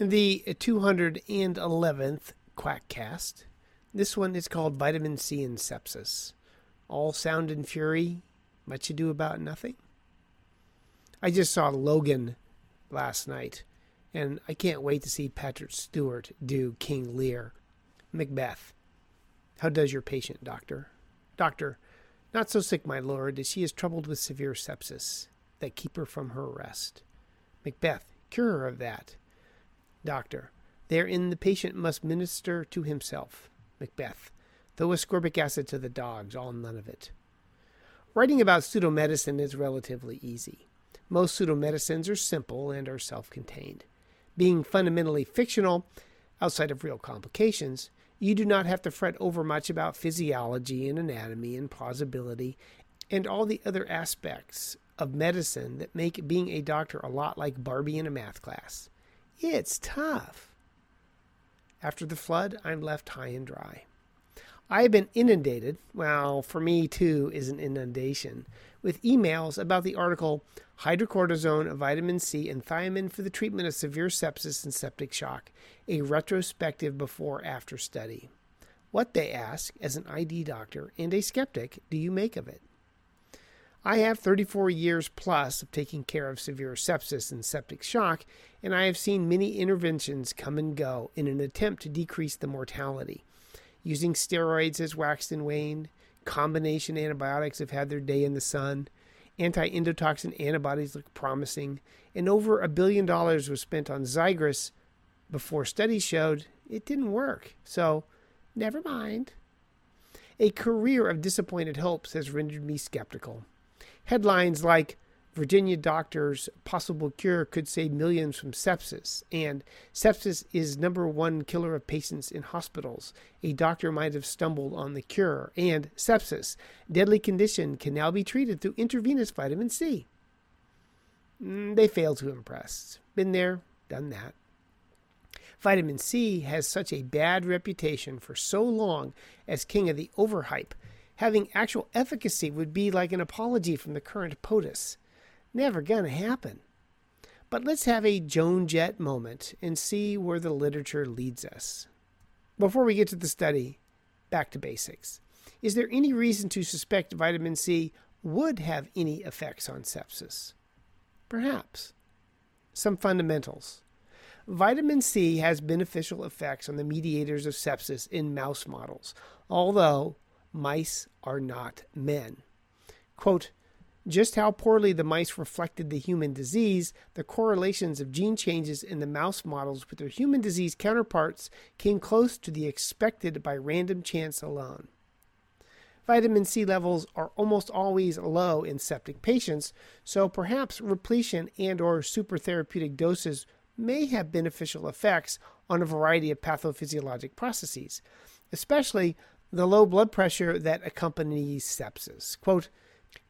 The 211th Quackcast, this one is called Vitamin C and Sepsis. All sound and fury, much ado about nothing. I just saw Logan last night, and I can't wait to see Patrick Stewart do King Lear. Macbeth. How does your patient, doctor? Doctor, not so sick, my lord, as she is troubled with severe sepsis, that keep her from her rest. Macbeth, cure her of that. Doctor, therein the patient must minister to himself. Macbeth, Though ascorbic acid to the dogs, all none of it. Writing about pseudomedicine is relatively easy. Most pseudomedicines are simple and are self contained. Being fundamentally fictional, outside of real complications, you do not have to fret overmuch about physiology and anatomy and plausibility and all the other aspects of medicine that make being a doctor a lot like Barbie in a math class. It's tough. After the flood, I'm left high and dry. I have been inundated, well, for me too is an inundation, with emails about the article Hydrocortisone, Vitamin C, and Thiamine for the Treatment of Severe Sepsis and Septic Shock, a retrospective before after study. What, they ask, as an ID doctor and a skeptic, do you make of it? I have 34 years plus of taking care of severe sepsis and septic shock, and I have seen many interventions come and go in an attempt to decrease the mortality. Using steroids has waxed and waned, combination antibiotics have had their day in the sun, anti endotoxin antibodies look promising, and over a billion dollars was spent on Xigris before studies showed it didn't work. So, never mind. A career of disappointed hopes has rendered me skeptical. Headlines like Virginia doctor's possible cure could save millions from sepsis, and sepsis is number one killer of patients in hospitals. A doctor might have stumbled on the cure, and sepsis, deadly condition, can now be treated through intravenous vitamin C. Mm, they fail to impress. Been there, done that. Vitamin C has such a bad reputation for so long as king of the overhype having actual efficacy would be like an apology from the current POTUS. Never gonna happen. But let's have a Joan Jett moment and see where the literature leads us. Before we get to the study, back to basics. Is there any reason to suspect vitamin C would have any effects on sepsis? Perhaps. Some fundamentals. Vitamin C has beneficial effects on the mediators of sepsis in mouse models, although mice are not men. Quote, just how poorly the mice reflected the human disease, the correlations of gene changes in the mouse models with their human disease counterparts came close to the expected by random chance alone. Vitamin C levels are almost always low in septic patients, so perhaps repletion and or supertherapeutic doses may have beneficial effects on a variety of pathophysiologic processes, especially the low blood pressure that accompanies sepsis. Quote,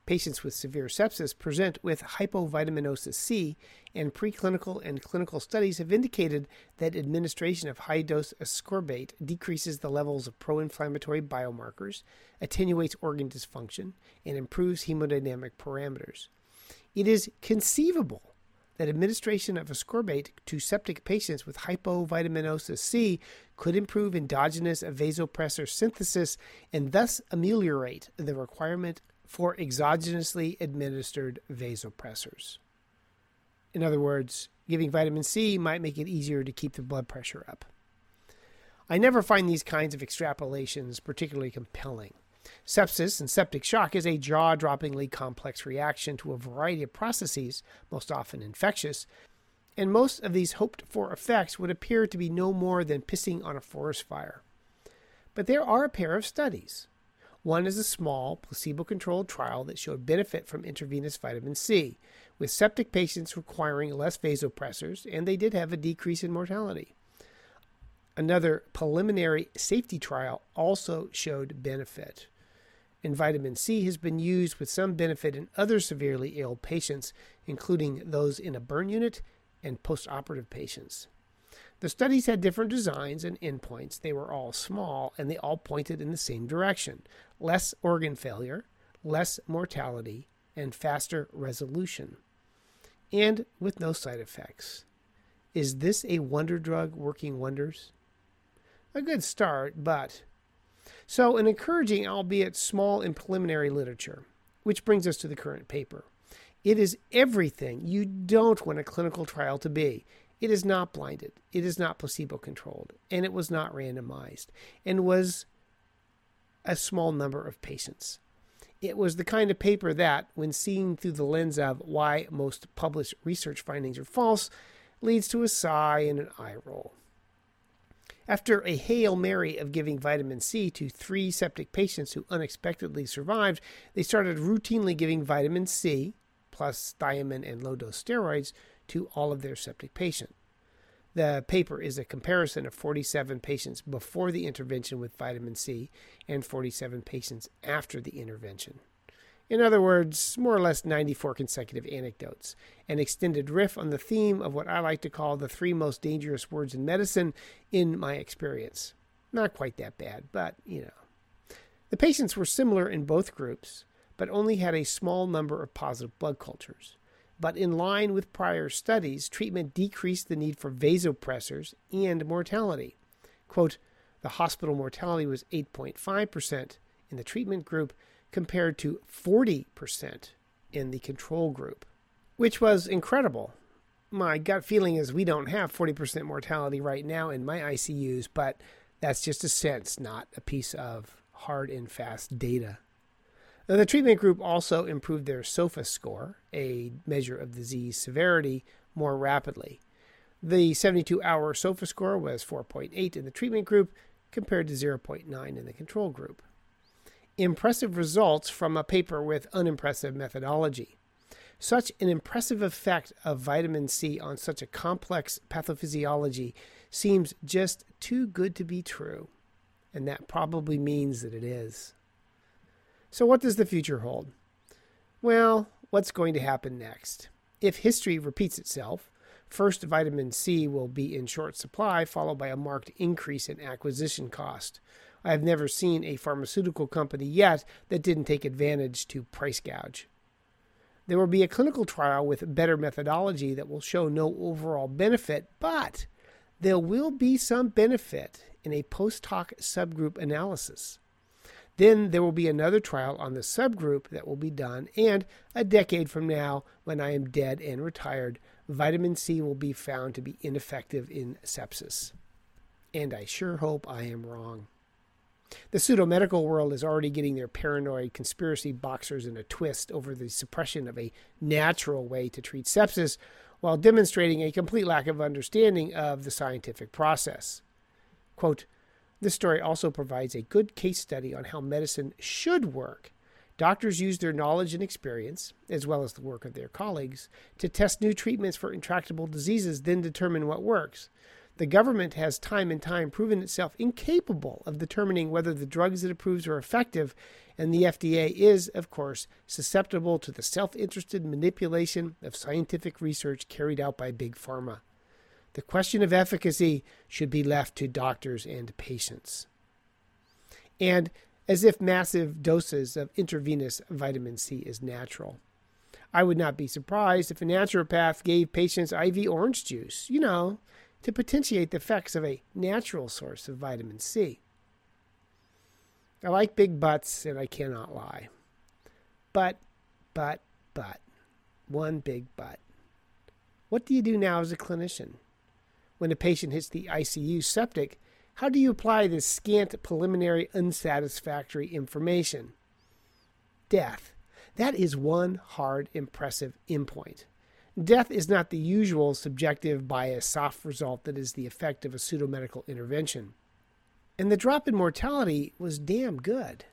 Patients with severe sepsis present with hypovitaminosis C, and preclinical and clinical studies have indicated that administration of high dose ascorbate decreases the levels of pro inflammatory biomarkers, attenuates organ dysfunction, and improves hemodynamic parameters. It is conceivable that administration of ascorbate to septic patients with hypovitaminosis C could improve endogenous vasopressor synthesis and thus ameliorate the requirement for exogenously administered vasopressors. In other words, giving vitamin C might make it easier to keep the blood pressure up. I never find these kinds of extrapolations particularly compelling. Sepsis and septic shock is a jaw droppingly complex reaction to a variety of processes, most often infectious, and most of these hoped for effects would appear to be no more than pissing on a forest fire. But there are a pair of studies. One is a small, placebo controlled trial that showed benefit from intravenous vitamin C, with septic patients requiring less vasopressors, and they did have a decrease in mortality. Another preliminary safety trial also showed benefit. And vitamin C has been used with some benefit in other severely ill patients, including those in a burn unit and postoperative patients. The studies had different designs and endpoints. They were all small and they all pointed in the same direction less organ failure, less mortality, and faster resolution, and with no side effects. Is this a wonder drug working wonders? A good start, but. So, an encouraging, albeit small and preliminary literature, which brings us to the current paper. It is everything you don't want a clinical trial to be. It is not blinded, it is not placebo controlled, and it was not randomized, and was a small number of patients. It was the kind of paper that, when seen through the lens of why most published research findings are false, leads to a sigh and an eye roll. After a Hail Mary of giving vitamin C to three septic patients who unexpectedly survived, they started routinely giving vitamin C, plus thiamine and low dose steroids, to all of their septic patients. The paper is a comparison of 47 patients before the intervention with vitamin C and 47 patients after the intervention. In other words, more or less 94 consecutive anecdotes, an extended riff on the theme of what I like to call the three most dangerous words in medicine in my experience. Not quite that bad, but you know. The patients were similar in both groups, but only had a small number of positive blood cultures but in line with prior studies, treatment decreased the need for vasopressors and mortality. Quote, the hospital mortality was 8.5% in the treatment group compared to 40% in the control group, which was incredible. My gut feeling is we don't have 40% mortality right now in my ICUs, but that's just a sense, not a piece of hard and fast data. Now, the treatment group also improved their SOFA score, a measure of disease severity, more rapidly. The 72 hour SOFA score was 4.8 in the treatment group compared to 0.9 in the control group. Impressive results from a paper with unimpressive methodology. Such an impressive effect of vitamin C on such a complex pathophysiology seems just too good to be true, and that probably means that it is. So, what does the future hold? Well, what's going to happen next? If history repeats itself, first vitamin C will be in short supply, followed by a marked increase in acquisition cost. I have never seen a pharmaceutical company yet that didn't take advantage to price gouge. There will be a clinical trial with better methodology that will show no overall benefit, but there will be some benefit in a post hoc subgroup analysis. Then there will be another trial on the subgroup that will be done, and a decade from now, when I am dead and retired, vitamin C will be found to be ineffective in sepsis. And I sure hope I am wrong. The pseudo medical world is already getting their paranoid conspiracy boxers in a twist over the suppression of a natural way to treat sepsis while demonstrating a complete lack of understanding of the scientific process. Quote, this story also provides a good case study on how medicine should work. Doctors use their knowledge and experience, as well as the work of their colleagues, to test new treatments for intractable diseases, then determine what works. The government has time and time proven itself incapable of determining whether the drugs it approves are effective, and the FDA is, of course, susceptible to the self interested manipulation of scientific research carried out by Big Pharma. The question of efficacy should be left to doctors and patients. And as if massive doses of intravenous vitamin C is natural. I would not be surprised if a naturopath gave patients IV orange juice, you know, to potentiate the effects of a natural source of vitamin C. I like big butts, and I cannot lie. But, but, but, one big but. What do you do now as a clinician? when a patient hits the ICU septic, how do you apply this scant preliminary unsatisfactory information? Death. That is one hard, impressive endpoint. Death is not the usual subjective bias soft result that is the effect of a pseudomedical intervention. And the drop in mortality was damn good.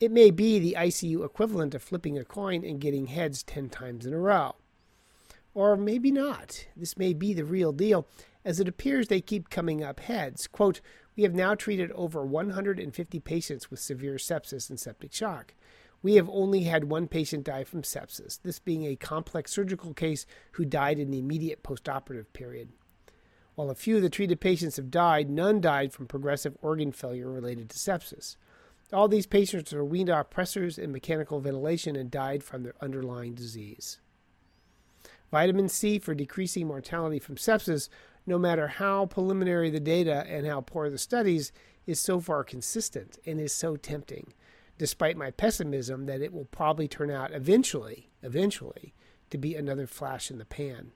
It may be the ICU equivalent of flipping a coin and getting heads 10 times in a row. Or maybe not. This may be the real deal, as it appears they keep coming up heads. Quote, we have now treated over 150 patients with severe sepsis and septic shock. We have only had one patient die from sepsis, this being a complex surgical case who died in the immediate postoperative period. While a few of the treated patients have died, none died from progressive organ failure related to sepsis. All these patients were weaned off pressors and mechanical ventilation and died from their underlying disease. Vitamin C for decreasing mortality from sepsis, no matter how preliminary the data and how poor the studies, is so far consistent and is so tempting, despite my pessimism that it will probably turn out eventually, eventually, to be another flash in the pan.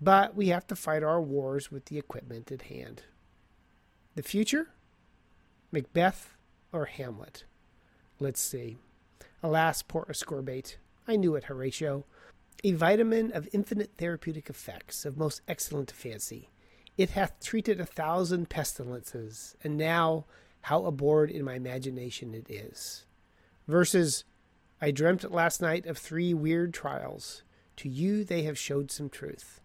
But we have to fight our wars with the equipment at hand. The future? Macbeth or Hamlet? Let's see. Alas, poor ascorbate. I knew it, Horatio. A vitamin of infinite therapeutic effects, of most excellent fancy. It hath treated a thousand pestilences, and now how abhorred in my imagination it is. Verses I dreamt last night of three weird trials. To you they have showed some truth.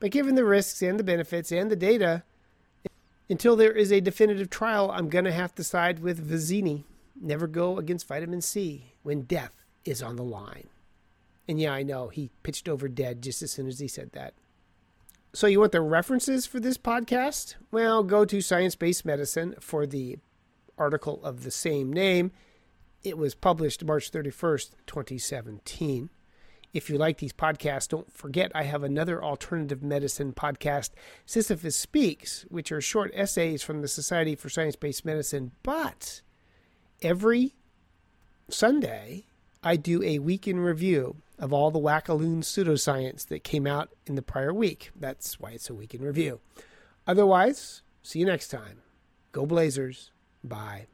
But given the risks and the benefits and the data, until there is a definitive trial, I'm going to have to side with Vizzini. Never go against vitamin C when death is on the line. And yeah, I know he pitched over dead just as soon as he said that. So, you want the references for this podcast? Well, go to Science Based Medicine for the article of the same name. It was published March 31st, 2017. If you like these podcasts, don't forget I have another alternative medicine podcast, Sisyphus Speaks, which are short essays from the Society for Science Based Medicine. But every Sunday, I do a week in review of all the wackaloon pseudoscience that came out in the prior week. That's why it's a week in review. Otherwise, see you next time. Go Blazers. Bye.